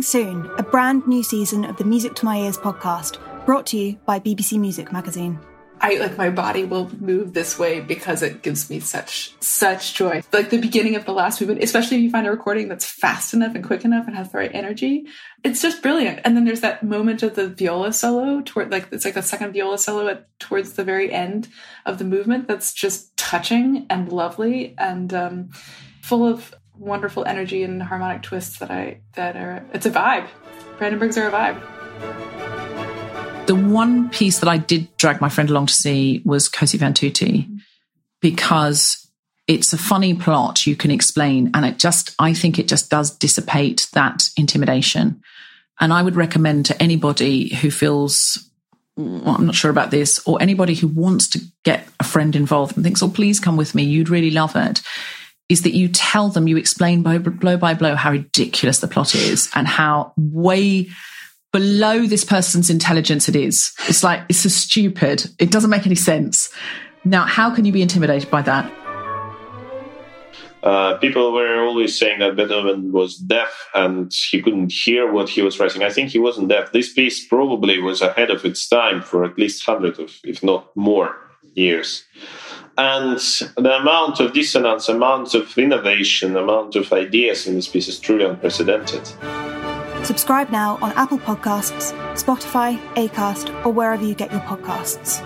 Coming soon, a brand new season of the Music to My Ears podcast, brought to you by BBC Music Magazine. I like my body will move this way because it gives me such such joy. Like the beginning of the last movement, especially if you find a recording that's fast enough and quick enough and has the right energy, it's just brilliant. And then there's that moment of the viola solo toward like it's like the second viola solo at towards the very end of the movement that's just touching and lovely and um, full of wonderful energy and harmonic twists that I that are it's a vibe. Brandenburgs are a vibe. The one piece that I did drag my friend along to see was Cosi fan tutte because it's a funny plot you can explain and it just I think it just does dissipate that intimidation. And I would recommend to anybody who feels well, I'm not sure about this, or anybody who wants to get a friend involved and thinks, oh, please come with me, you'd really love it is that you tell them, you explain by, blow by blow how ridiculous the plot is and how way below this person's intelligence it is. It's like, it's so stupid. It doesn't make any sense. Now, how can you be intimidated by that? Uh, people were always saying that Beethoven was deaf and he couldn't hear what he was writing. I think he wasn't deaf. This piece probably was ahead of its time for at least hundred of, if not more, years and the amount of dissonance, amount of innovation, amount of ideas in this piece is truly unprecedented. Subscribe now on Apple Podcasts, Spotify, Acast, or wherever you get your podcasts.